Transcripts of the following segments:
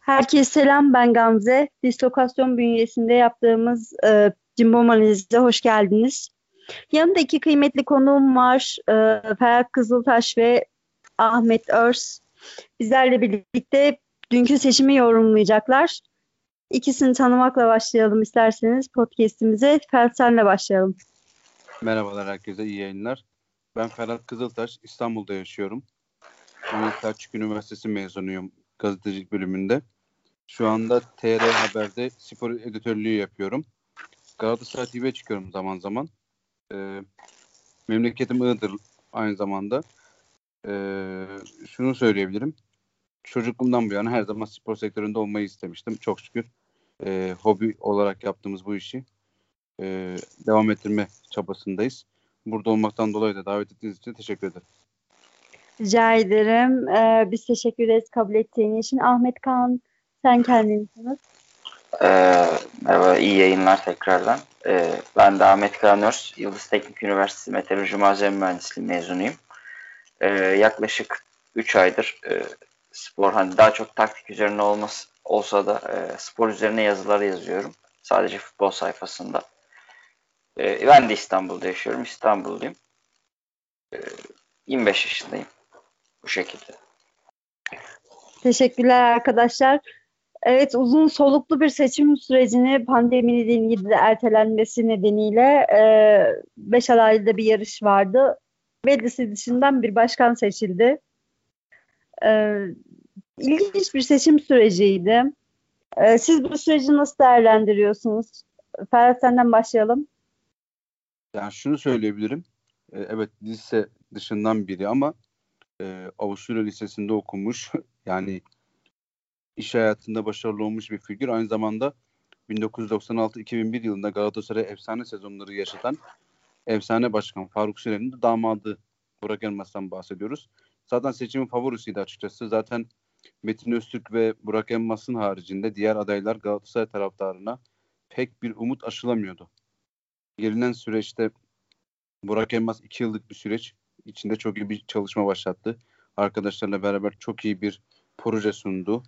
Herkese selam ben Gamze. Dislokasyon bünyesinde yaptığımız e, Cimbom analizine hoş geldiniz. Yanımda iki kıymetli konuğum var. E, Ferhat Kızıltaş ve Ahmet Örs. Bizlerle birlikte dünkü seçimi yorumlayacaklar. İkisini tanımakla başlayalım isterseniz podcast'imize. Ferhat senle başlayalım. Merhabalar herkese, iyi yayınlar. Ben Ferhat Kızıltaş, İstanbul'da yaşıyorum. Ümit Selçuk Üniversitesi mezunuyum gazetecilik bölümünde. Şu anda TR Haber'de spor editörlüğü yapıyorum. Galatasaray TV'ye çıkıyorum zaman zaman. Ee, memleketim Iğdır aynı zamanda. Ee, şunu söyleyebilirim. Çocukluğumdan bu yana her zaman spor sektöründe olmayı istemiştim. Çok şükür e, hobi olarak yaptığımız bu işi e, devam ettirme çabasındayız. Burada olmaktan dolayı da davet ettiğiniz için teşekkür ederim. Rica ederim. Ee, biz teşekkür ederiz kabul ettiğin için. Ahmet Kaan sen kendini tanıt. Ee, merhaba, iyi yayınlar tekrardan. Ee, ben de Ahmet Kanörs, Yıldız Teknik Üniversitesi Meteoroloji Malzeme Mühendisliği mezunuyum. Ee, yaklaşık 3 aydır e, spor, hani daha çok taktik üzerine olması, olsa da e, spor üzerine yazılar yazıyorum. Sadece futbol sayfasında. E, ben de İstanbul'da yaşıyorum. İstanbulluyum. E, 25 yaşındayım. Bu şekilde. Teşekkürler arkadaşlar. Evet uzun soluklu bir seçim sürecini pandemi nedeniyle ertelenmesi nedeniyle 5 e, adaylı bir yarış vardı. Meclisi dışından bir başkan seçildi. E, ilginç bir seçim süreciydi. E, siz bu süreci nasıl değerlendiriyorsunuz? Ferhat senden başlayalım. Yani şunu söyleyebilirim. E, evet lise dışından biri ama e, Avusturya Lisesi'nde okumuş. yani iş hayatında başarılı olmuş bir figür. Aynı zamanda 1996-2001 yılında Galatasaray efsane sezonları yaşatan efsane başkan Faruk Süren'in de damadı Burak Elmas'tan bahsediyoruz. Zaten seçimin favorisiydi açıkçası. Zaten Metin Öztürk ve Burak Elmas'ın haricinde diğer adaylar Galatasaray taraftarına pek bir umut aşılamıyordu. Gelinen süreçte Burak Elmas iki yıllık bir süreç içinde çok iyi bir çalışma başlattı. Arkadaşlarla beraber çok iyi bir proje sundu.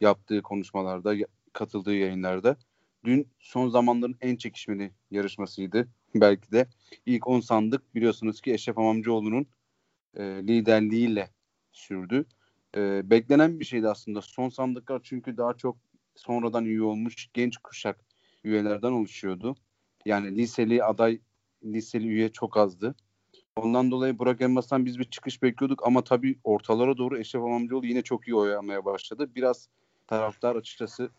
Yaptığı konuşmalarda, katıldığı yayınlarda. Dün son zamanların en çekişmeli yarışmasıydı belki de. İlk 10 sandık biliyorsunuz ki Eşref Amamcıoğlu'nun e, liderliğiyle sürdü. E, beklenen bir şeydi aslında. Son sandıklar çünkü daha çok sonradan üye olmuş genç kuşak üyelerden oluşuyordu. Yani liseli aday, liseli üye çok azdı. Ondan dolayı Burak Elmas'tan biz bir çıkış bekliyorduk ama tabii ortalara doğru Eşref Amamcıoğlu yine çok iyi oynamaya başladı. Biraz taraftar açıkçası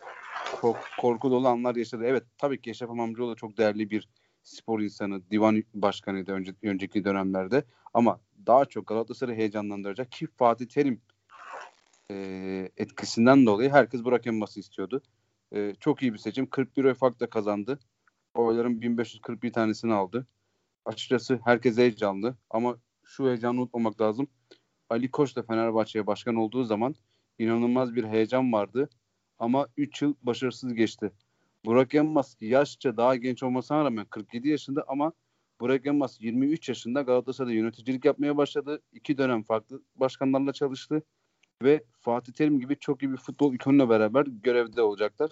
kork, korku dolu anlar yaşadı. Evet tabii ki Eşref Amamcıoğlu çok değerli bir spor insanı, divan başkanıydı önce, önceki dönemlerde. Ama daha çok Galatasaray'ı heyecanlandıracak ki Fatih Terim e, etkisinden dolayı herkes Burak Elmas'ı istiyordu. E, çok iyi bir seçim. 41 oy farkla kazandı. Oyların 1541 tanesini aldı. Açıkçası herkes heyecanlı ama şu heyecanı unutmamak lazım. Ali Koç da Fenerbahçe'ye başkan olduğu zaman inanılmaz bir heyecan vardı. Ama 3 yıl başarısız geçti. Burak Elmas yaşça daha genç olmasına rağmen 47 yaşında ama Burak Elmas 23 yaşında Galatasaray'da yöneticilik yapmaya başladı. İki dönem farklı başkanlarla çalıştı ve Fatih Terim gibi çok iyi bir futbol ikonuyla beraber görevde olacaklar.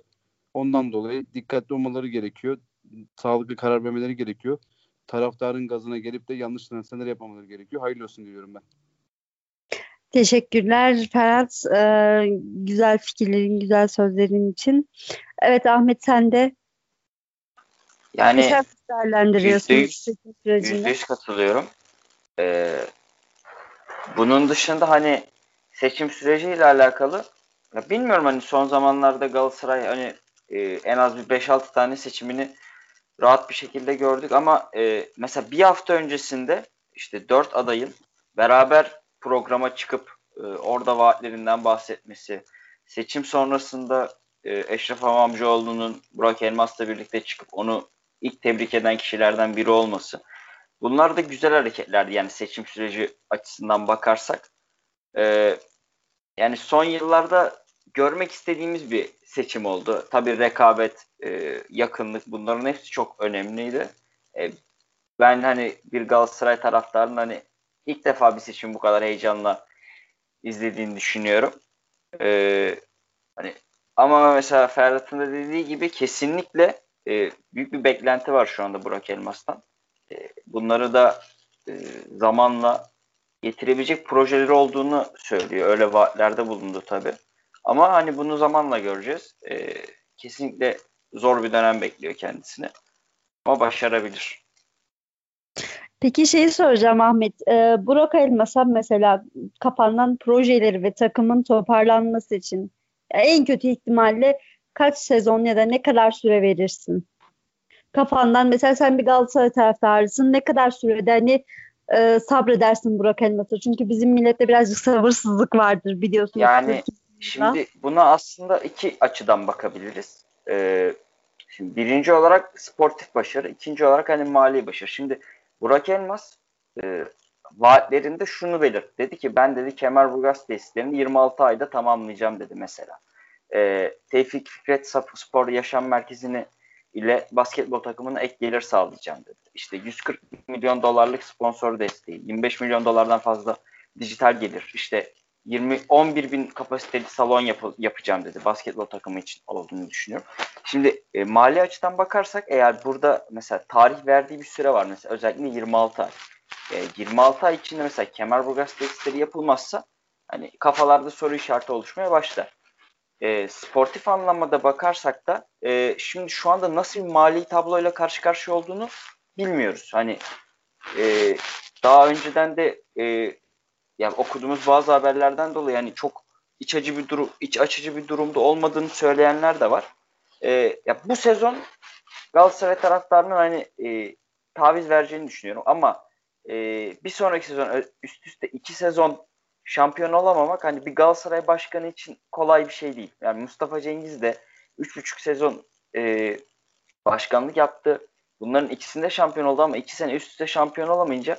Ondan dolayı dikkatli olmaları gerekiyor. Sağlıklı karar vermeleri gerekiyor. Taraftarın gazına gelip de yanlış transferler yapmamaları gerekiyor. Hayırlı olsun diyorum ben. Teşekkürler Ferhat. Ee, güzel fikirlerin, güzel sözlerin için. Evet Ahmet sen de yani değerlendiriyorsun yüzde yüz katılıyorum. Ee, bunun dışında hani seçim süreciyle alakalı ya bilmiyorum hani son zamanlarda Galatasaray hani e, en az bir 5-6 tane seçimini rahat bir şekilde gördük ama e, mesela bir hafta öncesinde işte dört adayın beraber programa çıkıp e, orada vaatlerinden bahsetmesi, seçim sonrasında e, Eşref Amamcıoğlu'nun Burak Elmas'la birlikte çıkıp onu ilk tebrik eden kişilerden biri olması. Bunlar da güzel hareketlerdi yani seçim süreci açısından bakarsak. E, yani son yıllarda görmek istediğimiz bir seçim oldu. Tabii rekabet, e, yakınlık bunların hepsi çok önemliydi. E, ben hani bir Galatasaray taraftarının hani ilk defa bir seçim bu kadar heyecanla izlediğini düşünüyorum. Ee, hani ama mesela Ferhat'ın da dediği gibi kesinlikle e, büyük bir beklenti var şu anda Burak Elmas'tan. E, bunları da e, zamanla getirebilecek projeleri olduğunu söylüyor. Öyle vaatlerde bulundu tabii. Ama hani bunu zamanla göreceğiz. E, kesinlikle zor bir dönem bekliyor kendisini. Ama başarabilir. Peki şeyi soracağım Ahmet. Ee, Burak Elmas'a mesela kapandan projeleri ve takımın toparlanması için en kötü ihtimalle kaç sezon ya da ne kadar süre verirsin? Kafandan mesela sen bir Galatasaray taraftarısın. Ne kadar sürede hani e, sabredersin Burak Elmas'a? Çünkü bizim millette birazcık sabırsızlık vardır biliyorsunuz. Yani şimdi buna aslında iki açıdan bakabiliriz. Ee, şimdi birinci olarak sportif başarı, ikinci olarak hani mali başarı. Şimdi Burak Elmas e, vaatlerinde şunu belirt. Dedi ki ben dedi Kemerburgaz tesislerini 26 ayda tamamlayacağım dedi mesela. E, Tevfik Fikret Spor Yaşam Merkezi'ni ile basketbol takımına ek gelir sağlayacağım dedi. İşte 140 milyon dolarlık sponsor desteği, 25 milyon dolardan fazla dijital gelir. İşte 20 11 bin kapasiteli salon yap yapacağım dedi. Basketbol takımı için olduğunu düşünüyorum. Şimdi e, mali açıdan bakarsak eğer burada mesela tarih verdiği bir süre var mesela özellikle 26 ay. E, 26 ay içinde mesela Kemerburgaz testleri yapılmazsa hani kafalarda soru işareti oluşmaya başlar. E, sportif anlamda bakarsak da e, şimdi şu anda nasıl bir mali tabloyla karşı karşıya olduğunu bilmiyoruz. Hani e, daha önceden de e, yani okuduğumuz bazı haberlerden dolayı yani çok iç acı bir durum iç açıcı bir durumda olmadığını söyleyenler de var. E, ya bu sezon Galatasaray taraftarının hani e, taviz vereceğini düşünüyorum ama e, bir sonraki sezon üst üste iki sezon şampiyon olamamak hani bir Galatasaray başkanı için kolay bir şey değil. Yani Mustafa Cengiz de 3,5 sezon e, başkanlık yaptı. Bunların ikisinde şampiyon oldu ama iki sene üst üste şampiyon olamayınca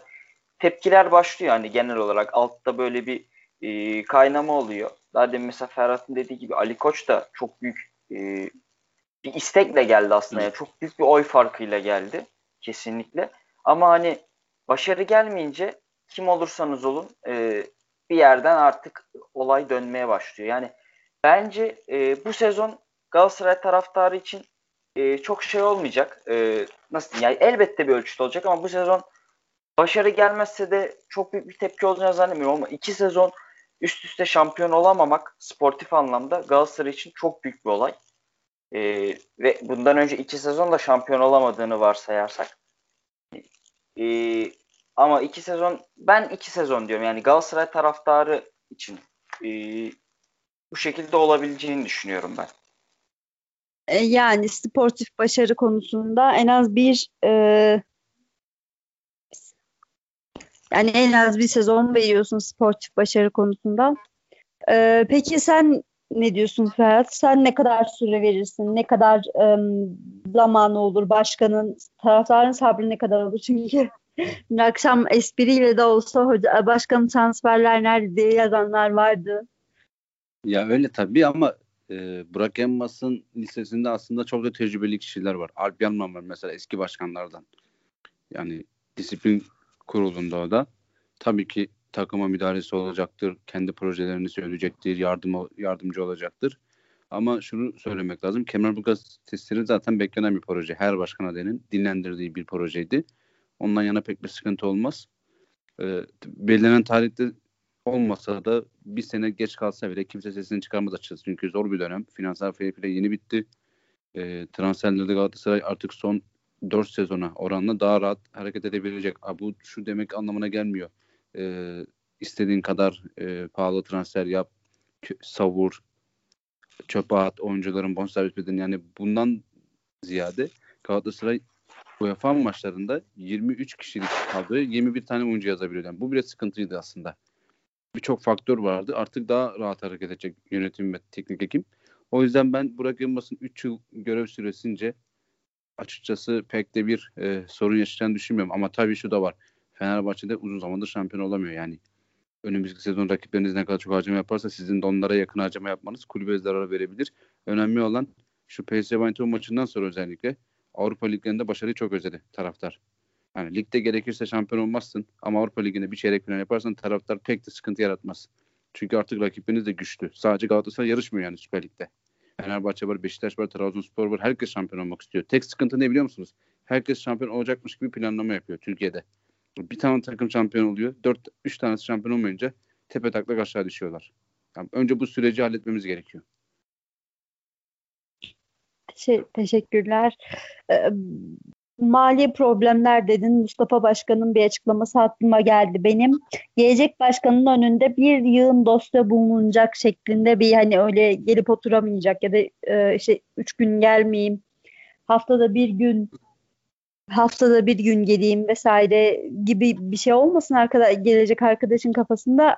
tepkiler başlıyor hani genel olarak. Altta böyle bir e, kaynama oluyor. Daha demin mesela Ferhat'ın dediği gibi Ali Koç da çok büyük e, bir istekle geldi aslında. Yani çok büyük bir oy farkıyla geldi. Kesinlikle. Ama hani başarı gelmeyince kim olursanız olun e, bir yerden artık olay dönmeye başlıyor. Yani bence e, bu sezon Galatasaray taraftarı için e, çok şey olmayacak. E, nasıl yani elbette bir ölçüt olacak ama bu sezon başarı gelmezse de çok büyük bir tepki olacağını zannetmiyorum ama iki sezon üst üste şampiyon olamamak sportif anlamda Galatasaray için çok büyük bir olay. E, ve bundan önce iki sezon da şampiyon olamadığını varsayarsak e, ama iki sezon ben iki sezon diyorum yani Galatasaray taraftarı için e, bu şekilde olabileceğini düşünüyorum ben. E, yani sportif başarı konusunda en az bir e, yani en az bir sezon veriyorsun sportif başarı konusunda. E, peki sen ne diyorsun Ferhat? Sen ne kadar süre verirsin? Ne kadar e, zamanı olur? Başkanın, taraftarın sabrı ne kadar olur? Çünkü Dün akşam espriyle de olsa hoca, başkanın transferler nerede diye yazanlar vardı. Ya öyle tabii ama e, Burak Elmas'ın listesinde aslında çok da tecrübeli kişiler var. Alp Yanman var mesela eski başkanlardan. Yani disiplin kurulunda o da. Tabii ki takıma müdahalesi olacaktır. Kendi projelerini söyleyecektir. Yardım, yardımcı olacaktır. Ama şunu söylemek lazım. Kemerburgaz testleri zaten beklenen bir proje. Her başkan adayının dinlendirdiği bir projeydi. Ondan yana pek bir sıkıntı olmaz. E, belirlenen tarihte olmasa da bir sene geç kalsa bile kimse sesini çıkarmaz açıkçası. Çünkü zor bir dönem. Finansal fair play yeni bitti. E, transferlerde Galatasaray artık son 4 sezona oranla daha rahat hareket edebilecek. A, bu şu demek anlamına gelmiyor. E, istediğin kadar e, pahalı transfer yap, savur, çöpe at, oyuncuların bonservis bedeni. Yani bundan ziyade Galatasaray UEFA maçlarında 23 kişilik kadroya 21 tane oyuncu yazabiliyor. Yani bu bile sıkıntıydı aslında. Birçok faktör vardı. Artık daha rahat hareket edecek yönetim ve teknik ekip. O yüzden ben Burak Yılmaz'ın 3 yıl görev süresince açıkçası pek de bir e, sorun yaşayacağını düşünmüyorum. Ama tabii şu da var. Fenerbahçe'de uzun zamandır şampiyon olamıyor. Yani önümüzdeki sezon rakipleriniz ne kadar çok harcama yaparsa sizin de onlara yakın harcama yapmanız kulübe zarar verebilir. Önemli olan şu PSV Eindhoven maçından sonra özellikle Avrupa Liglerinde başarıyı çok özledi taraftar. Yani ligde gerekirse şampiyon olmazsın ama Avrupa Ligi'nde bir çeyrek final yaparsan taraftar pek de sıkıntı yaratmaz. Çünkü artık rakipleriniz de güçlü. Sadece Galatasaray yarışmıyor yani Süper Lig'de. Fenerbahçe var, Beşiktaş var, Trabzonspor var. Herkes şampiyon olmak istiyor. Tek sıkıntı ne biliyor musunuz? Herkes şampiyon olacakmış gibi planlama yapıyor Türkiye'de. Bir tane takım şampiyon oluyor. Dört, üç tanesi şampiyon olmayınca tepe taklak aşağı düşüyorlar. Yani önce bu süreci halletmemiz gerekiyor. Şey, teşekkürler. Ee, mali problemler dedin. Mustafa Başkan'ın bir açıklaması aklıma geldi benim. Gelecek başkanın önünde bir yığın dosya bulunacak şeklinde bir hani öyle gelip oturamayacak ya da e, işte üç gün gelmeyeyim haftada bir gün haftada bir gün geleyim vesaire gibi bir şey olmasın arkadaş gelecek arkadaşın kafasında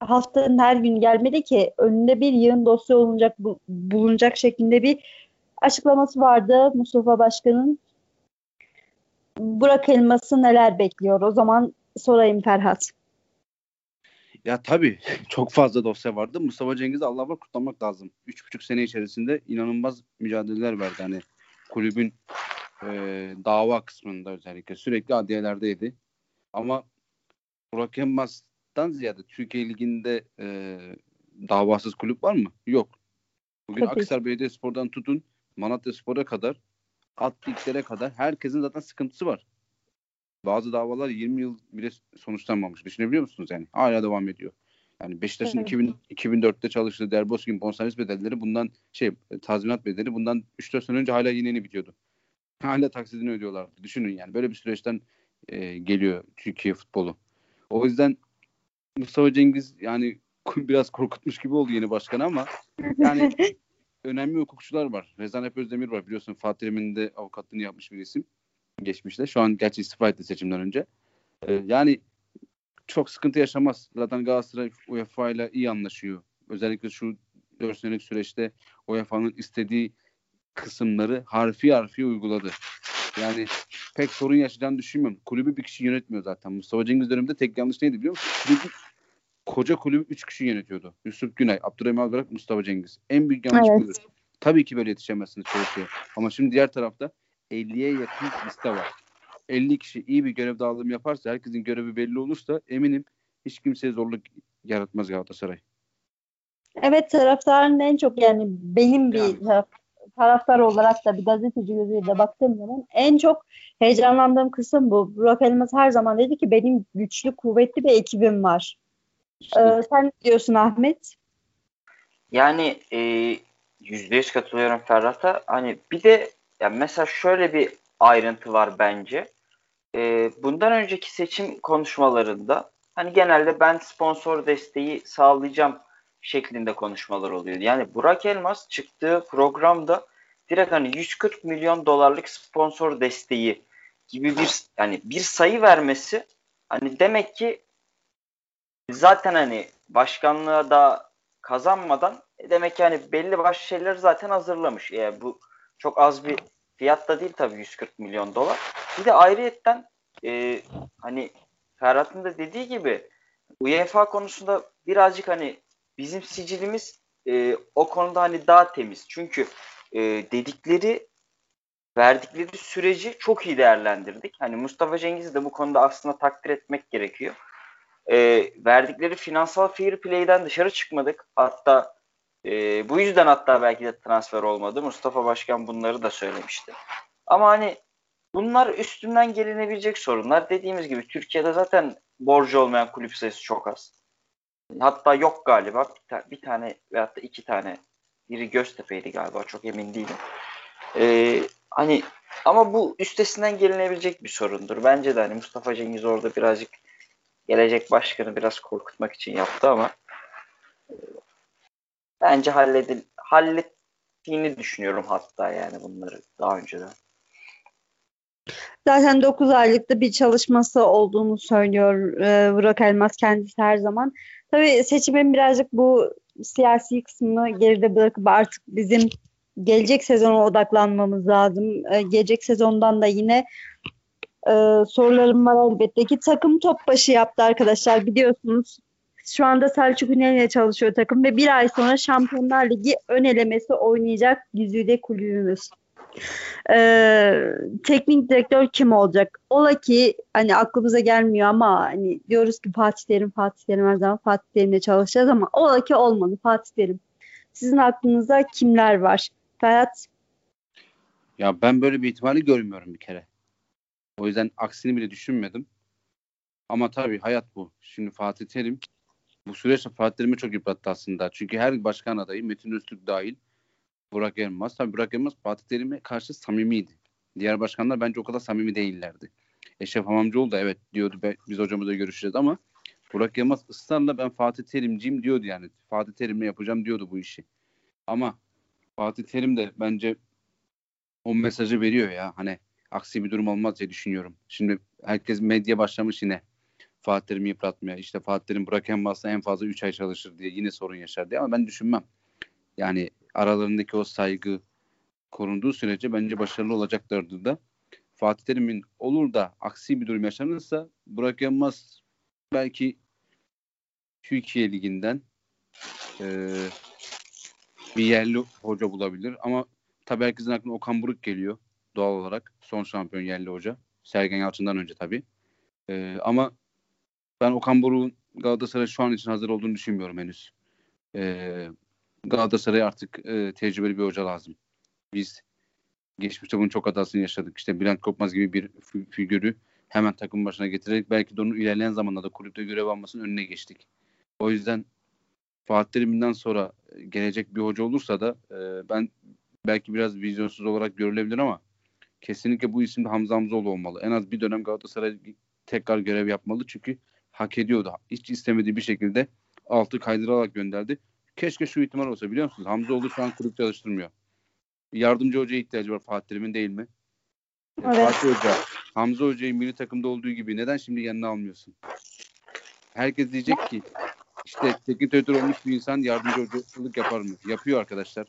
haftanın her gün gelmedi ki önünde bir yığın dosya olunacak bu, bulunacak şeklinde bir açıklaması vardı Mustafa Başkan'ın. Burak Elmas'ı neler bekliyor? O zaman sorayım Ferhat. Ya tabii çok fazla dosya vardı. Mustafa Cengiz'i Allah var kutlamak lazım. Üç buçuk sene içerisinde inanılmaz mücadeleler verdi. Hani kulübün e, dava kısmında özellikle sürekli adliyelerdeydi. Ama Burak Elmas'tan ziyade Türkiye Ligi'nde e, davasız kulüp var mı? Yok. Bugün Tabii. Aksar Belediyespor'dan tutun Malatya Spor'a kadar alt liglere kadar herkesin zaten sıkıntısı var. Bazı davalar 20 yıl bile sonuçlanmamış. Düşünebiliyor musunuz yani? Hala devam ediyor. Yani Beşiktaş'ın evet. 2000, 2004'te çalıştığı Derbos gibi bonservis bedelleri bundan şey tazminat bedeli bundan 3-4 sene önce hala yine yeni bitiyordu. Hala taksidini ödüyorlar. Düşünün yani böyle bir süreçten e, geliyor Türkiye futbolu. O yüzden Mustafa Cengiz yani biraz korkutmuş gibi oldu yeni başkan ama yani önemli hukukçular var. Rezan Hep Özdemir var biliyorsun Fatih de avukatlığını yapmış bir isim geçmişte. Şu an gerçi istifa etti seçimden önce. Ee, yani çok sıkıntı yaşamaz. Zaten Galatasaray UEFA ile iyi anlaşıyor. Özellikle şu 4 senelik süreçte UEFA'nın istediği kısımları harfi harfi uyguladı. Yani pek sorun yaşayacağını düşünmüyorum. Kulübü bir kişi yönetmiyor zaten. Mustafa Cengiz döneminde tek yanlış neydi biliyor musun? Kulübü, koca kulübü 3 kişi yönetiyordu. Yusuf Günay, Abdurrahim Albayrak, Mustafa Cengiz. En büyük yanlış evet. budur. Tabii ki böyle yetişemezsiniz şeye. Ama şimdi diğer tarafta 50'ye yakın liste var. 50 kişi iyi bir görev dağılımı yaparsa, herkesin görevi belli olursa eminim hiç kimseye zorluk yaratmaz Galatasaray. Evet taraftarın en çok yani benim bir yani. taraftar olarak da bir gazeteci gözüyle baktığım zaman en çok heyecanlandığım kısım bu. Burak Elmas her zaman dedi ki benim güçlü kuvvetli bir ekibim var. İşte. Ee, sen ne diyorsun Ahmet? Yani e, yüzde yüz katılıyorum Ferhat'a. Hani bir de yani mesela şöyle bir ayrıntı var bence. E, bundan önceki seçim konuşmalarında hani genelde ben sponsor desteği sağlayacağım şeklinde konuşmalar oluyor. Yani Burak Elmas çıktığı programda direkt hani 140 milyon dolarlık sponsor desteği gibi bir yani bir sayı vermesi hani demek ki zaten hani başkanlığa da kazanmadan e demek ki hani belli başlı şeyler zaten hazırlamış. Yani bu çok az bir fiyat da değil tabii 140 milyon dolar. Bir de ayrıyetten e, hani Ferhat'ın da dediği gibi UEFA konusunda birazcık hani bizim sicilimiz e, o konuda hani daha temiz. Çünkü e, dedikleri verdikleri süreci çok iyi değerlendirdik. Hani Mustafa Cengiz'i de bu konuda aslında takdir etmek gerekiyor. E, verdikleri finansal fair play'den dışarı çıkmadık. Hatta e, bu yüzden hatta belki de transfer olmadı. Mustafa Başkan bunları da söylemişti. Ama hani bunlar üstünden gelinebilecek sorunlar. Dediğimiz gibi Türkiye'de zaten borcu olmayan kulüp sayısı çok az. Hatta yok galiba. Bir, ta- bir tane veyahut da iki tane. Biri Göztepe'ydi galiba. Çok emin değilim. Ee, hani ama bu üstesinden gelinebilecek bir sorundur. Bence de hani Mustafa Cengiz orada birazcık gelecek başkanı biraz korkutmak için yaptı ama e, bence halledil hallettiğini düşünüyorum hatta yani bunları daha önceden. Zaten 9 aylıkta bir çalışması olduğunu söylüyor e, Burak Elmas kendisi her zaman. Tabii seçimin birazcık bu siyasi kısmını geride bırakıp artık bizim gelecek sezona odaklanmamız lazım. E, gelecek sezondan da yine e, sorularım var elbette ki. Takım top başı yaptı arkadaşlar biliyorsunuz. Şu anda Selçuk Ünal çalışıyor takım ve bir ay sonra Şampiyonlar Ligi ön elemesi oynayacak Güzide kulübümüz. Ee, teknik direktör kim olacak? Ola ki hani aklımıza gelmiyor ama hani diyoruz ki Fatih Terim, Fatih Terim her zaman Fatih Terim'le çalışacağız ama ola ki olmadı Fatih Terim. Sizin aklınızda kimler var? Ferhat? Ya ben böyle bir ihtimali görmüyorum bir kere. O yüzden aksini bile düşünmedim. Ama tabii hayat bu. Şimdi Fatih Terim bu süreçte Fatih Terim'i çok yıprattı aslında. Çünkü her başkan adayı Metin Öztürk dahil Burak Elmas. Tabii Burak Elmas Fatih Terim'e karşı samimiydi. Diğer başkanlar bence o kadar samimi değillerdi. Eşref Hamamcıoğlu da evet diyordu biz hocamızla görüşeceğiz ama Burak Yılmaz ısrarla ben Fatih Terimciyim diyordu yani. Fatih Terim'le yapacağım diyordu bu işi. Ama Fatih Terim de bence o mesajı veriyor ya. Hani aksi bir durum olmaz diye düşünüyorum. Şimdi herkes medya başlamış yine Fatih Terim'i yıpratmaya. İşte Fatih Terim Burak en fazla 3 ay çalışır diye yine sorun yaşar diye ama ben düşünmem. Yani aralarındaki o saygı korunduğu sürece bence başarılı olacaklardır da. Fatih Terim'in olur da aksi bir durum yaşanırsa Burak Yılmaz belki Türkiye Ligi'nden e, bir yerli hoca bulabilir. Ama tabii herkesin aklına Okan Buruk geliyor doğal olarak. Son şampiyon yerli hoca. Sergen Yalçın'dan önce tabii. E, ama ben Okan Buruk'un Galatasaray şu an için hazır olduğunu düşünmüyorum henüz. E, Galatasaray artık e, tecrübeli bir hoca lazım. Biz geçmişte bunun çok hatasını yaşadık. İşte Bülent Kopmaz gibi bir figürü hemen takım başına getirerek belki de onun ilerleyen zamanlarda kulüpte görev almasının önüne geçtik. O yüzden Fatih Terim'den sonra gelecek bir hoca olursa da e, ben belki biraz vizyonsuz olarak görülebilir ama kesinlikle bu isim de Hamza Hamzoğlu olmalı. En az bir dönem Galatasaray tekrar görev yapmalı çünkü hak ediyordu. Hiç istemediği bir şekilde altı kaydırarak gönderdi. Keşke şu ihtimal olsa biliyor musunuz? Hamzoğlu şu an kulüp çalıştırmıyor. Yardımcı hocaya ihtiyacı var Fatih Terim'in değil mi? Evet. Fatih Hoca, Hamza Hoca'yı milli takımda olduğu gibi neden şimdi yanına almıyorsun? Herkes diyecek ki işte teknik direktör olmuş bir insan yardımcı hocalık yapar mı? Yapıyor arkadaşlar.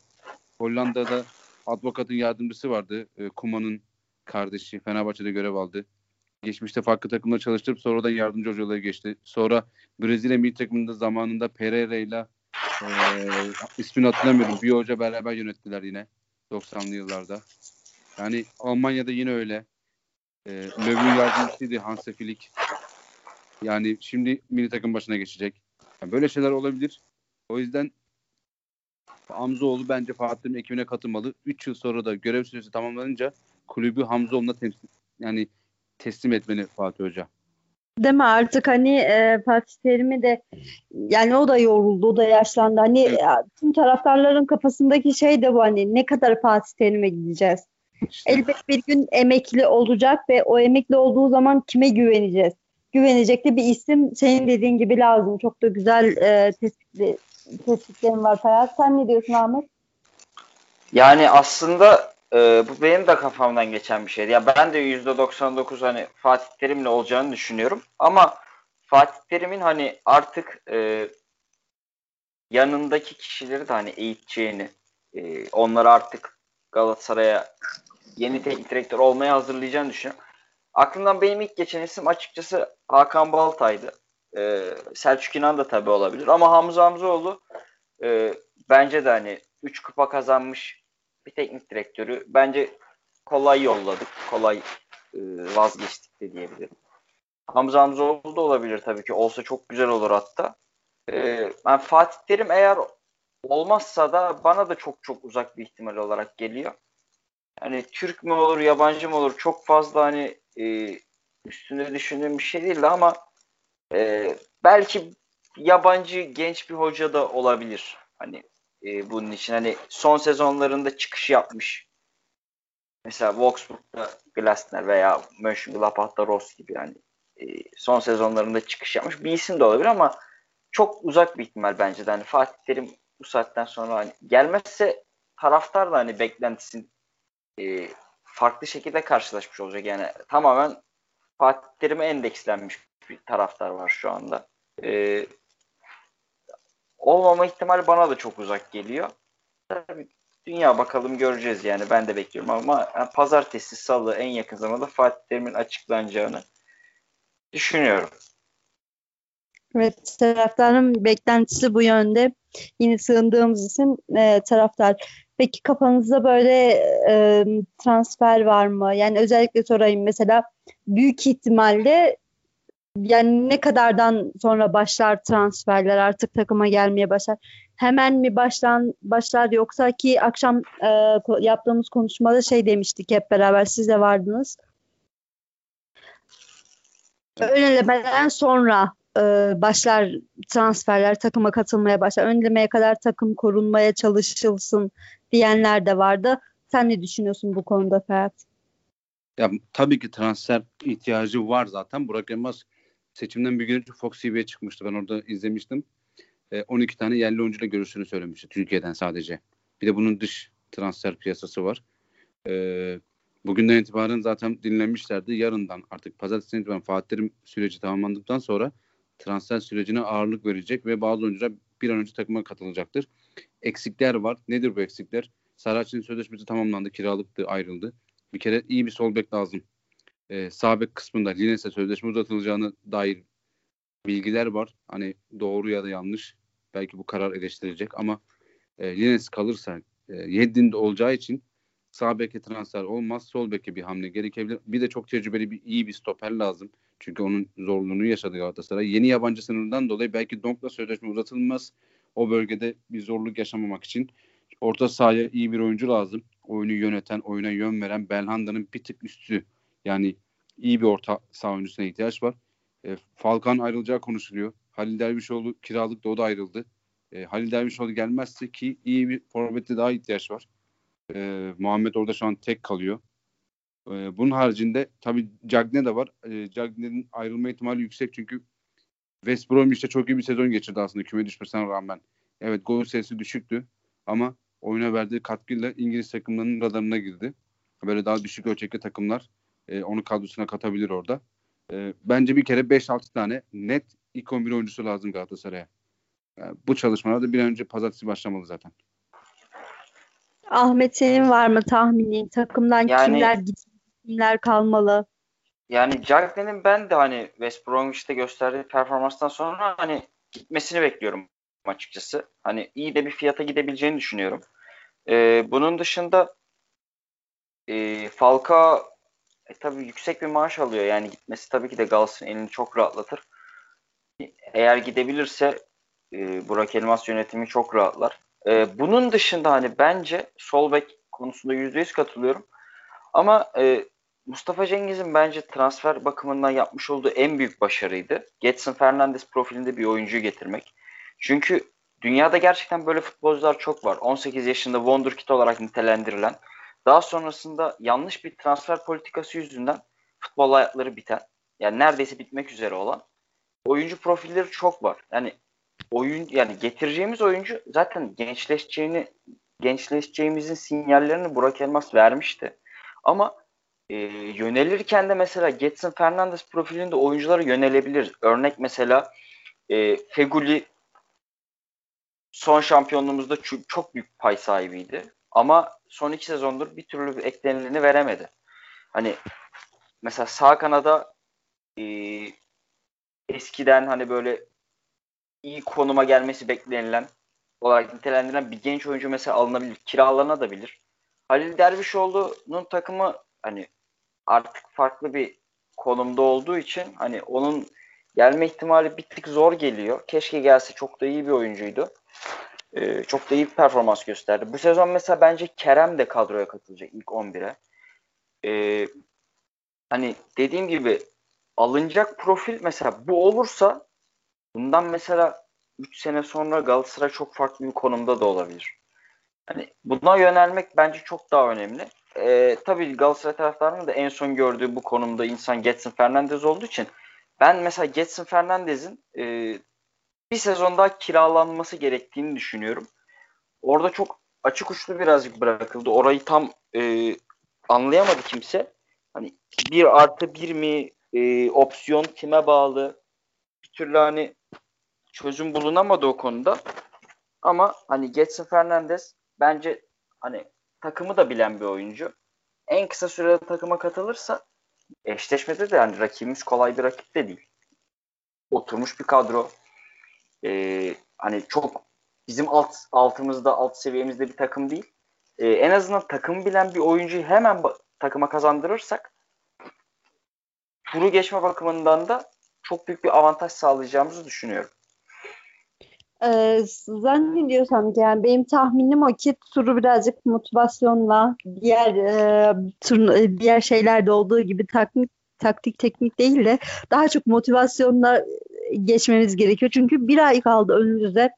Hollanda'da advokatın yardımcısı vardı. E, Kuma'nın kardeşi Fenerbahçe'de görev aldı. Geçmişte farklı takımda çalıştırıp sonradan yardımcı hocalığa geçti. Sonra Brezilya milli takımında zamanında Pereira ile e, ismini hatırlamıyorum. Bir hoca beraber yönettiler yine 90'lı yıllarda. Yani Almanya'da yine öyle. E, Löw'ün yardımcısıydı Hansi Flick. Yani şimdi milli takım başına geçecek. Yani böyle şeyler olabilir. O yüzden Hamzoğlu bence Fatih'in ekibine katılmalı. 3 yıl sonra da görev süresi tamamlanınca kulübü Hamzoğlu'na temsil, yani teslim etmeli Fatih Hoca. Değil mi artık hani e, Fatih Terim'i de yani o da yoruldu, o da yaşlandı. Hani evet. tüm taraftarların kafasındaki şey de bu hani ne kadar Fatih Terim'e gideceğiz. İşte. Elbet bir gün emekli olacak ve o emekli olduğu zaman kime güveneceğiz? Güvenecek de bir isim senin dediğin gibi lazım. Çok da güzel e, tespitli, tespitlerin var Ferhat. Sen ne diyorsun Ahmet? Yani aslında e, bu benim de kafamdan geçen bir şeydi. Ya ben de %99 hani Fatih Terim'le olacağını düşünüyorum. Ama Fatih Terim'in hani artık e, yanındaki kişileri de hani eğiteceğini, e, onları artık Galatasaray'a yeni teknik direktör olmaya hazırlayacağını düşünüyorum. Aklımdan benim ilk geçen isim açıkçası Hakan Baltay'dı. Ee, Selçuk İnan da tabii olabilir. Ama Hamza Hamzoğlu e, bence de hani 3 kupa kazanmış bir teknik direktörü. Bence kolay yolladık. Kolay e, vazgeçtik de diyebilirim. Hamza Hamzoğlu da olabilir tabii ki. Olsa çok güzel olur hatta. E, ben Fatih Terim eğer olmazsa da bana da çok çok uzak bir ihtimal olarak geliyor. Hani Türk mü olur, yabancı mı olur çok fazla hani e, üstünde düşündüğüm bir şey değildi ama e, belki yabancı genç bir hoca da olabilir. Hani e, bunun için hani son sezonlarında çıkış yapmış. Mesela Wolfsburg'da Glasner veya Mönchengladbach'ta Ross gibi yani e, son sezonlarında çıkış yapmış bir isim de olabilir ama çok uzak bir ihtimal bence de. Hani Fatih Terim bu saatten sonra hani gelmezse taraftar da hani beklentisin e, farklı şekilde karşılaşmış olacak. Yani tamamen Fatih Terim'e endekslenmiş bir taraftar var şu anda. Ee, olmama ihtimali bana da çok uzak geliyor. Tabii dünya bakalım göreceğiz yani ben de bekliyorum ama yani pazartesi salı en yakın zamanda Fatih Terim'in açıklanacağını düşünüyorum. Evet taraftarın beklentisi bu yönde. Yine sığındığımız isim e, taraftar. Peki kafanızda böyle e, transfer var mı? Yani özellikle sorayım mesela büyük ihtimalle yani ne kadardan sonra başlar transferler artık takıma gelmeye başlar? Hemen mi başlan başlar yoksa ki akşam e, yaptığımız konuşmada şey demiştik hep beraber siz de vardınız. Ön sonra e, başlar transferler takıma katılmaya başlar. Ön kadar takım korunmaya çalışılsın diyenler de vardı. Sen ne düşünüyorsun bu konuda Ferhat? Ya tabii ki transfer ihtiyacı var zaten. Burak Elmas seçimden bir gün önce Fox TV'ye çıkmıştı. Ben orada izlemiştim. E, 12 tane yerli oyuncuyla görüşünü söylemişti Türkiye'den sadece. Bir de bunun dış transfer piyasası var. E, bugünden itibaren zaten dinlenmişlerdi. Yarından artık pazartesi itibaren Fatih Terim süreci tamamlandıktan sonra transfer sürecine ağırlık verecek ve bazı oyuncular bir an önce takıma katılacaktır. Eksikler var. Nedir bu eksikler? Saracchi'nin sözleşmesi tamamlandı. Kiralıktı, ayrıldı. Bir kere iyi bir sol bek lazım. Sağ bek kısmında Lines'e sözleşme uzatılacağını dair bilgiler var. Hani doğru ya da yanlış. Belki bu karar eleştirecek ama e, Lines kalırsa e, Yeddin'de olacağı için sağ beke transfer olmaz. Sol beke bir hamle gerekebilir. Bir de çok tecrübeli bir iyi bir stoper lazım. Çünkü onun zorluğunu yaşadı Galatasaray. Yeni yabancı sınırından dolayı belki Donk'la sözleşme uzatılmaz. O bölgede bir zorluk yaşamamak için orta sahaya iyi bir oyuncu lazım. Oyunu yöneten, oyuna yön veren Belhanda'nın bir tık üstü. Yani iyi bir orta saha oyuncusuna ihtiyaç var. E, Falkan ayrılacağı konuşuluyor. Halil Dervişoğlu kiralık da o da ayrıldı. E, Halil Dervişoğlu gelmezse ki iyi bir forvette daha ihtiyaç var. E, Muhammed orada şu an tek kalıyor. E, bunun haricinde tabii Cagne de var. E, Cagne'nin ayrılma ihtimali yüksek çünkü West Bromwich'te çok iyi bir sezon geçirdi aslında küme düşmesine rağmen. Evet gol sayısı düşüktü ama oyuna verdiği katkıyla İngiliz takımlarının radarına girdi. Böyle daha düşük ölçekli takımlar e, onu kadrosuna katabilir orada. E, bence bir kere 5-6 tane net ilk 11 oyuncusu lazım Galatasaray'a. Yani bu çalışmalarda bir an önce pazartesi başlamalı zaten. Ahmet senin var mı tahminin? Takımdan yani, kimler gidecek, kimler kalmalı? Yani Jagden'in ben de hani West Bromwich'te gösterdiği performanstan sonra hani gitmesini bekliyorum açıkçası. Hani iyi de bir fiyata gidebileceğini düşünüyorum. Ee, bunun dışında e, Falka e, tabii yüksek bir maaş alıyor. Yani gitmesi tabii ki de Galatasaray'ın elini çok rahatlatır. Eğer gidebilirse e, Burak Elmas yönetimi çok rahatlar. E, bunun dışında hani bence sol bek konusunda %100 katılıyorum. Ama e, Mustafa Cengiz'in bence transfer bakımından yapmış olduğu en büyük başarıydı. Getson Fernandes profilinde bir oyuncuyu getirmek. Çünkü dünyada gerçekten böyle futbolcular çok var. 18 yaşında Wonderkid olarak nitelendirilen. Daha sonrasında yanlış bir transfer politikası yüzünden futbol hayatları biten. Yani neredeyse bitmek üzere olan oyuncu profilleri çok var. Yani oyun yani getireceğimiz oyuncu zaten gençleşeceğini gençleşeceğimizin sinyallerini Burak Elmas vermişti. Ama e, yönelirken de mesela Getson Fernandes profilinde oyunculara yönelebilir. Örnek mesela e, Feguli son şampiyonluğumuzda çok büyük pay sahibiydi. Ama son iki sezondur bir türlü bir eklenilini veremedi. Hani mesela sağ kanada e, eskiden hani böyle iyi konuma gelmesi beklenilen olarak nitelendirilen bir genç oyuncu mesela alınabilir, kiralanabilir. Halil Dervişoğlu'nun takımı hani artık farklı bir konumda olduğu için hani onun gelme ihtimali bir tık zor geliyor. Keşke gelse çok da iyi bir oyuncuydu. Ee, çok da iyi bir performans gösterdi. Bu sezon mesela bence Kerem de kadroya katılacak ilk 11'e. Ee, hani dediğim gibi alınacak profil mesela bu olursa bundan mesela 3 sene sonra Galatasaray çok farklı bir konumda da olabilir. Hani buna yönelmek bence çok daha önemli. Ee, tabii Galatasaray taraftarının da en son gördüğü bu konumda insan Getson Fernandez olduğu için ben mesela Getson Fernandez'in e, bir sezon daha kiralanması gerektiğini düşünüyorum. Orada çok açık uçlu birazcık bırakıldı. Orayı tam e, anlayamadı kimse. Hani bir artı bir mi e, opsiyon kime bağlı bir türlü hani çözüm bulunamadı o konuda. Ama hani Getson Fernandez bence hani takımı da bilen bir oyuncu. En kısa sürede takıma katılırsa eşleşmede de yani rakibimiz kolay bir rakip de değil. Oturmuş bir kadro. Ee, hani çok bizim alt altımızda alt seviyemizde bir takım değil. e, en azından takım bilen bir oyuncuyu hemen takıma kazandırırsak turu geçme bakımından da çok büyük bir avantaj sağlayacağımızı düşünüyorum. Ee, zannediyorsam yani benim tahminim o ki turu birazcık motivasyonla diğer e, tur, e, diğer şeylerde olduğu gibi taktik taktik teknik değil de daha çok motivasyonla geçmemiz gerekiyor. Çünkü bir ay kaldı önümüzde.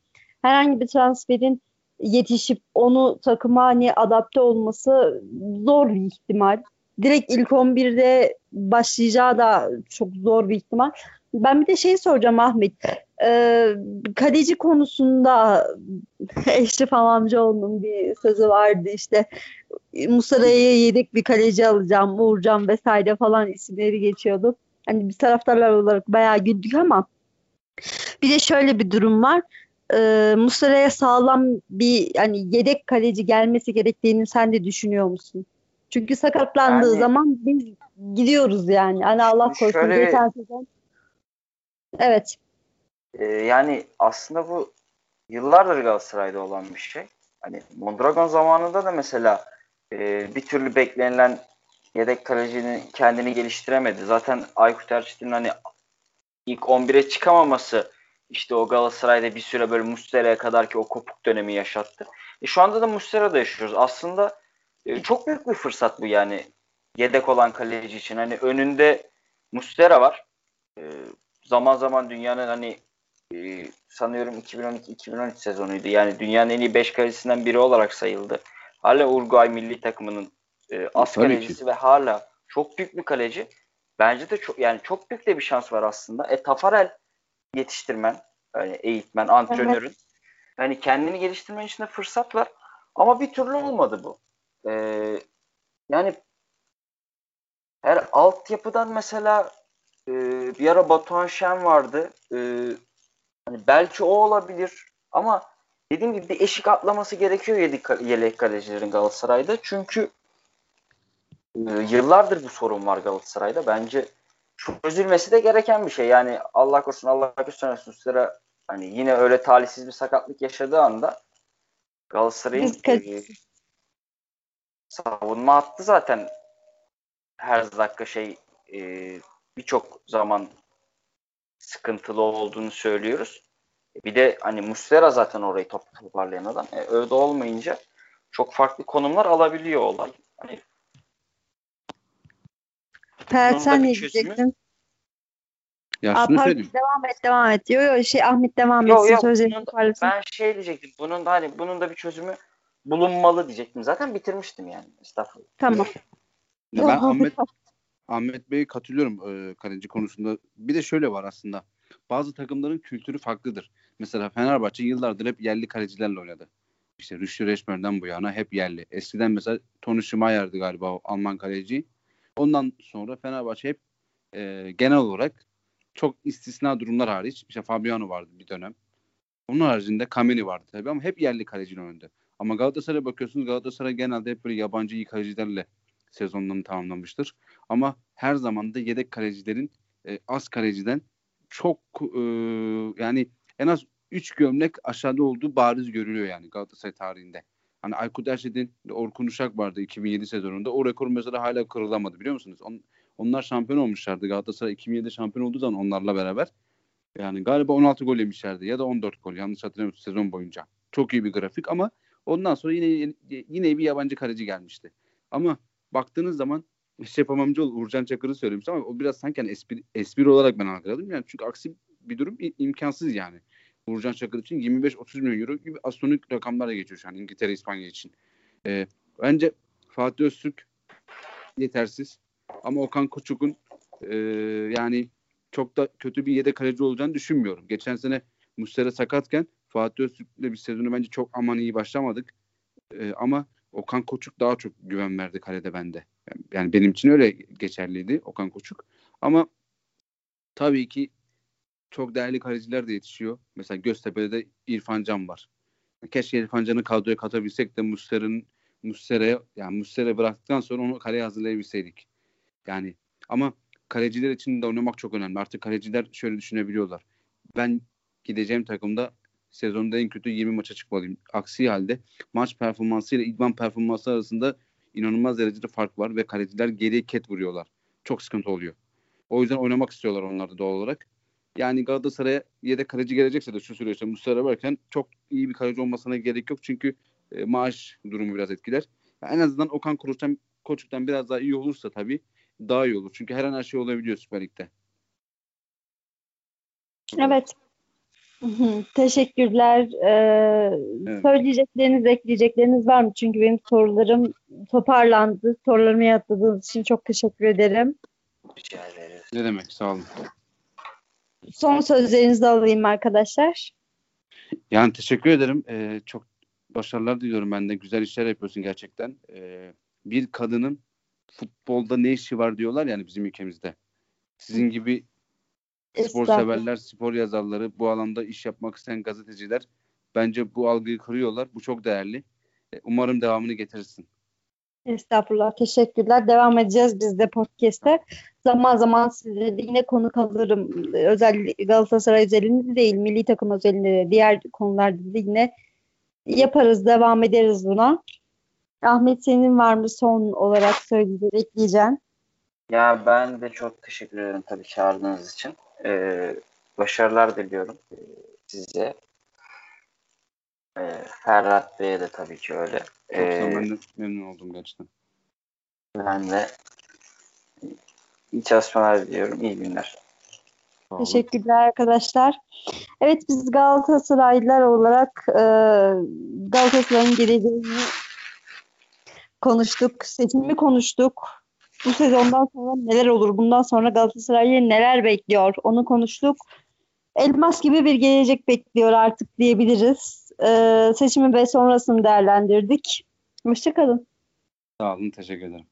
Herhangi bir transferin yetişip onu takıma hani adapte olması zor bir ihtimal. Direkt ilk 11'de başlayacağı da çok zor bir ihtimal. Ben bir de şey soracağım Ahmet. Ee, kaleci konusunda Eşref Amamcıoğlu'nun bir sözü vardı işte Musara'ya yedek bir kaleci alacağım, Uğurcan vesaire falan isimleri geçiyordu. Hani biz taraftarlar olarak bayağı güldük ama bir de şöyle bir durum var. Ee, Muslera'ya sağlam bir yani yedek kaleci gelmesi gerektiğini sen de düşünüyor musun? Çünkü sakatlandığı yani, zaman biz gidiyoruz yani. Hani Allah korusun şöyle, geçen sezon. Evet. E, yani aslında bu yıllardır Galatasaray'da olan bir şey. Hani Mondragon zamanında da mesela e, bir türlü beklenilen yedek kalecinin kendini geliştiremedi. Zaten Aykut Erçetin'in hani ilk 11'e çıkamaması işte o Galatasaray'da bir süre böyle Muslera'ya kadar ki o kopuk dönemi yaşattı. E şu anda da Muslera'da yaşıyoruz. Aslında e, çok büyük bir fırsat bu yani yedek olan kaleci için. Hani önünde Muslera var. E, zaman zaman dünyanın hani e, sanıyorum 2012-2013 sezonuydu. Yani dünyanın en iyi 5 kalecisinden biri olarak sayıldı. Hala Uruguay milli takımının e, as Tabii kalecisi ki. ve hala çok büyük bir kaleci. Bence de çok yani çok büyük de bir şans var aslında. E Tafarel yetiştirmen, yani eğitmen, antrenörün. Evet. Yani kendini geliştirmen için de fırsat var. Ama bir türlü olmadı bu. Ee, yani her altyapıdan mesela e, bir ara Batuhan Şen vardı. E, hani belki o olabilir ama dediğim gibi bir eşik atlaması gerekiyor yedek, yelek kalecilerin Galatasaray'da. Çünkü yıllardır bu sorun var Galatasaray'da. Bence çözülmesi de gereken bir şey. Yani Allah korusun Allah göstermesin Üstlere hani yine öyle talihsiz bir sakatlık yaşadığı anda Galatasaray'ın e, savunma hattı zaten her dakika şey e, birçok zaman sıkıntılı olduğunu söylüyoruz. Bir de hani Muslera zaten orayı top toparlayan adam. E, öyle olmayınca çok farklı konumlar alabiliyor olay. Hani Ferhat sen ne diyecektin? Ya Aa, şunu söyleyeyim. Devam et devam et. Yo yo şey Ahmet devam yo, etsin yo, sözlerini toparlasın. Ben şey diyecektim. Bunun da hani bunun da bir çözümü bulunmalı diyecektim. Zaten bitirmiştim yani. Estağfurullah. Tamam. Ya ben Ahmet Ahmet Bey'e katılıyorum e, kaleci konusunda. Bir de şöyle var aslında. Bazı takımların kültürü farklıdır. Mesela Fenerbahçe yıllardır hep yerli kalecilerle oynadı. İşte Rüştü Reçmer'den bu yana hep yerli. Eskiden mesela Tony Schmeier'di galiba o Alman kaleci. Ondan sonra Fenerbahçe hep e, genel olarak çok istisna durumlar hariç işte Fabiano vardı bir dönem. Onun haricinde Kameni vardı tabii ama hep yerli kaleciyle oynadı. Ama Galatasaray'a bakıyorsunuz Galatasaray genelde hep böyle yabancı iyi kalecilerle sezonlarını tamamlamıştır. Ama her zaman da yedek kalecilerin e, az kaleciden çok e, yani en az 3 gömlek aşağıda olduğu bariz görülüyor yani Galatasaray tarihinde. Hani Aykut Erşed'in Orkun Uşak vardı 2007 sezonunda. O rekor mesela hala kırılamadı biliyor musunuz? On, onlar şampiyon olmuşlardı. Galatasaray 2007'de şampiyon olduğu zaman onlarla beraber. Yani galiba 16 gol yemişlerdi ya da 14 gol yanlış hatırlamıyorum sezon boyunca. Çok iyi bir grafik ama ondan sonra yine yine bir yabancı kaleci gelmişti. Ama baktığınız zaman Şef Amamcıoğlu Uğurcan Çakır'ı söylemiş ama o biraz sanki yani espri, espri olarak ben algıladım. Yani çünkü aksi bir durum imkansız yani. Uğurcan Çakır için 25-30 milyon euro gibi astronomik rakamlarla geçiyor şu an İngiltere, İspanya için. Ee, bence Fatih Öztürk yetersiz. Ama Okan Koçuk'un e, yani çok da kötü bir yedek kaleci olacağını düşünmüyorum. Geçen sene Muslera sakatken Fatih Öztürk'le bir sezonu bence çok aman iyi başlamadık. E, ama Okan Koçuk daha çok güven verdi kalede bende. Yani benim için öyle geçerliydi Okan Koçuk. Ama tabii ki çok değerli kaleciler de yetişiyor. Mesela Göztepe'de de İrfan Can var. Keşke İrfan Can'ı kadroya katabilsek de Muslera'nın Muslera'ya yani Muslera bıraktıktan sonra onu kaleye hazırlayabilseydik. Yani ama kaleciler için de oynamak çok önemli. Artık kaleciler şöyle düşünebiliyorlar. Ben gideceğim takımda sezonda en kötü 20 maça çıkmalıyım. Aksi halde maç performansı ile idman performansı arasında inanılmaz derecede fark var ve kaleciler geriye ket vuruyorlar. Çok sıkıntı oluyor. O yüzden oynamak istiyorlar onlar da doğal olarak. Yani Galatasaray'a yedek kaleci gelecekse de şu süreçte Muslera varken çok iyi bir kaleci olmasına gerek yok. Çünkü e, maaş durumu biraz etkiler. Yani en azından Okan Koç'tan, Koç'tan biraz daha iyi olursa tabii daha iyi olur. Çünkü her an her şey olabiliyor Süper Lig'de. Evet. Teşekkürler. Ee, evet. Söyleyecekleriniz, ekleyecekleriniz var mı? Çünkü benim sorularım toparlandı. Sorularımı yanıtladığınız için çok teşekkür ederim. Rica ederiz. Ne demek? Sağ olun. Son sözlerinizi alayım arkadaşlar. Yani teşekkür ederim. Ee, çok başarılar diliyorum ben de. Güzel işler yapıyorsun gerçekten. Ee, bir kadının futbolda ne işi var diyorlar yani bizim ülkemizde. Sizin gibi spor severler, spor yazarları, bu alanda iş yapmak isteyen gazeteciler bence bu algıyı kırıyorlar. Bu çok değerli. Ee, umarım devamını getirirsin. Estağfurullah. Teşekkürler. Devam edeceğiz biz de podcast'te. Zaman zaman size yine konu alırım. Özellikle Galatasaray özelinde değil, milli takım özelinde de diğer konularda da yine yaparız, devam ederiz buna. Ahmet senin var mı son olarak söyleyecek, ekleyeceğim? Ya ben de çok teşekkür ederim tabii çağırdığınız için. Ee, başarılar diliyorum e, size. Ee, Ferhat Bey'e de tabii ki öyle. Ee, ben de memnun oldum gerçekten. Ben de iyi çalışmalar diliyorum. İyi günler. Teşekkürler arkadaşlar. Evet biz Galatasaraylılar olarak e, Galatasaray'ın geleceğini konuştuk. Seçimi konuştuk. Bu sezondan sonra neler olur? Bundan sonra Galatasaray'ı neler bekliyor? Onu konuştuk. Elmas gibi bir gelecek bekliyor artık diyebiliriz. Ee, seçimi ve sonrasını değerlendirdik. Hoşçakalın. Sağ olun. Teşekkür ederim.